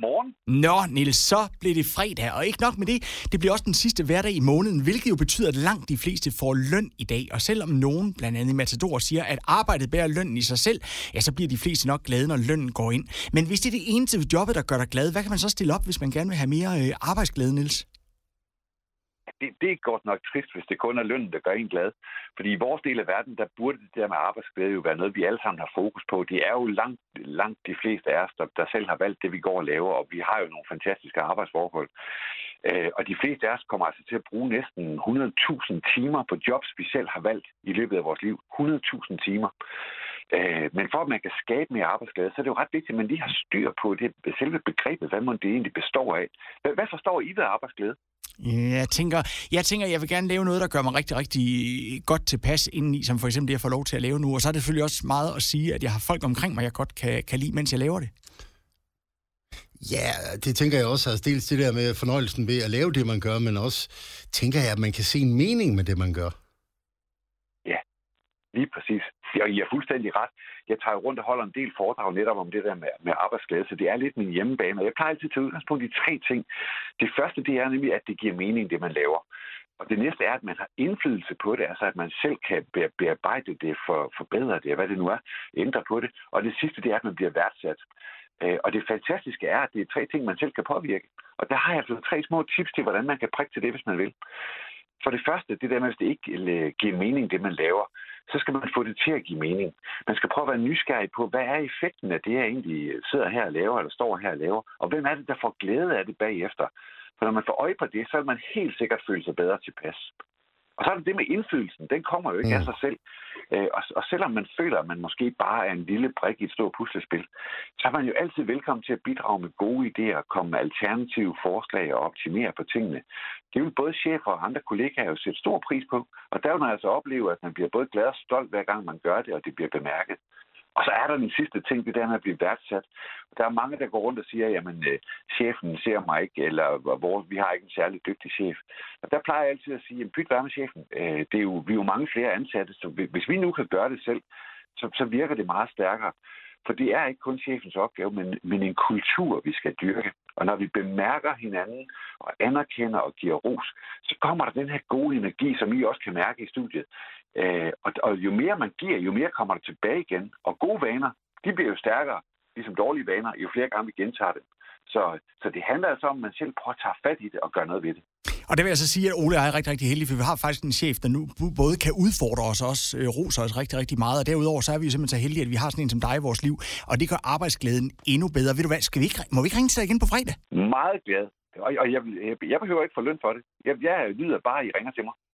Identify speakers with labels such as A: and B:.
A: morgen.
B: Nå, Nils, så blev det fredag, og ikke nok med det. Det bliver også den sidste hverdag i måneden, hvilket jo betyder, at langt de fleste får løn i dag. Og selvom nogen, blandt andet Matador, siger, at arbejdet bærer lønnen i sig selv, ja, så bliver de fleste nok glade, når lønnen går ind. Men hvis det er det eneste jobbet, der gør dig glad, hvad kan man så stille op, hvis man gerne vil have mere øh, arbejdsglæde, Nils?
A: Det, det er godt nok trist, hvis det kun er lønnen, der gør en glad. Fordi i vores del af verden, der burde det der med arbejdsglæde jo være noget, vi alle sammen har fokus på. Det er jo langt, langt de fleste af os, der, der selv har valgt det, vi går og laver, og vi har jo nogle fantastiske arbejdsforhold. Øh, og de fleste af os kommer altså til at bruge næsten 100.000 timer på jobs, vi selv har valgt i løbet af vores liv. 100.000 timer. Øh, men for at man kan skabe mere arbejdsglæde, så er det jo ret vigtigt, at man lige har styr på det, selve begrebet, hvad man det egentlig består af. Hvad, hvad forstår I ved arbejdsglæde?
B: Jeg tænker, jeg tænker, jeg vil gerne lave noget, der gør mig rigtig, rigtig godt tilpas indeni, som for eksempel det, jeg får lov til at lave nu. Og så er det selvfølgelig også meget at sige, at jeg har folk omkring mig, jeg godt kan, kan lide, mens jeg laver det.
C: Ja, det tænker jeg også. Altså dels det der med fornøjelsen ved at lave det, man gør, men også tænker jeg, at man kan se en mening med det, man gør.
A: Lige præcis. Og I har fuldstændig ret. Jeg tager rundt og holder en del foredrag netop om det der med, med arbejdsglæde, så det er lidt min hjemmebane. Og jeg plejer altid at tage udgangspunkt i tre ting. Det første, det er nemlig, at det giver mening, det man laver. Og det næste er, at man har indflydelse på det, altså at man selv kan bearbejde det, for, forbedre det, hvad det nu er, ændre på det. Og det sidste, det er, at man bliver værdsat. Øh, og det fantastiske er, at det er tre ting, man selv kan påvirke. Og der har jeg altså tre små tips til, hvordan man kan prikke til det, hvis man vil. For det første, det der med, hvis det ikke øh, giver mening, det man laver, så skal man få det til at give mening. Man skal prøve at være nysgerrig på, hvad er effekten af det, jeg egentlig øh, sidder her og laver, eller står her og laver, og hvem er det, der får glæde af det bagefter. For når man får øje på det, så vil man helt sikkert føle sig bedre tilpas. Og så er det det med indflydelsen. Den kommer jo ikke mm. af sig selv. Øh, og, og selvom man føler, at man måske bare er en lille brik i et stort puslespil, så er man jo altid velkommen til at bidrage med gode idéer, komme med alternative forslag og optimere på tingene. Det vil både chefer og andre kollegaer jo sætte stor pris på. Og der vil man altså opleve, at man bliver både glad og stolt, hver gang man gør det, og det bliver bemærket. Og så er der den sidste ting, det der med at blive værdsat. Der er mange, der går rundt og siger, jamen, øh, chefen ser mig ikke, eller hvor, vi har ikke en særlig dygtig chef. Og der plejer jeg altid at sige, jamen, byt bare med chefen. Øh, det er jo, vi er jo mange flere ansatte, så hvis vi nu kan gøre det selv, så, så virker det meget stærkere. For det er ikke kun chefens opgave, men, men en kultur, vi skal dyrke. Og når vi bemærker hinanden og anerkender og giver ros, så kommer der den her gode energi, som I også kan mærke i studiet. Øh, og, og jo mere man giver, jo mere kommer der tilbage igen. Og gode vaner, de bliver jo stærkere, ligesom dårlige vaner, jo flere gange vi gentager dem. Så, så det handler altså om, at man selv prøver at tage fat i det og gøre noget ved det.
B: Og det vil jeg så sige, at Ole er rigtig, rigtig heldig, for vi har faktisk en chef, der nu både kan udfordre os og også øh, roser os rigtig, rigtig meget. Og derudover så er vi jo simpelthen så heldige, at vi har sådan en som dig i vores liv. Og det gør arbejdsglæden endnu bedre. Ved du hvad, skal vi ikke, må vi ikke ringe til dig igen på fredag?
A: Meget glad. Og, og jeg, jeg, jeg behøver ikke få løn for det. Jeg, jeg nyder bare, at I ringer til mig.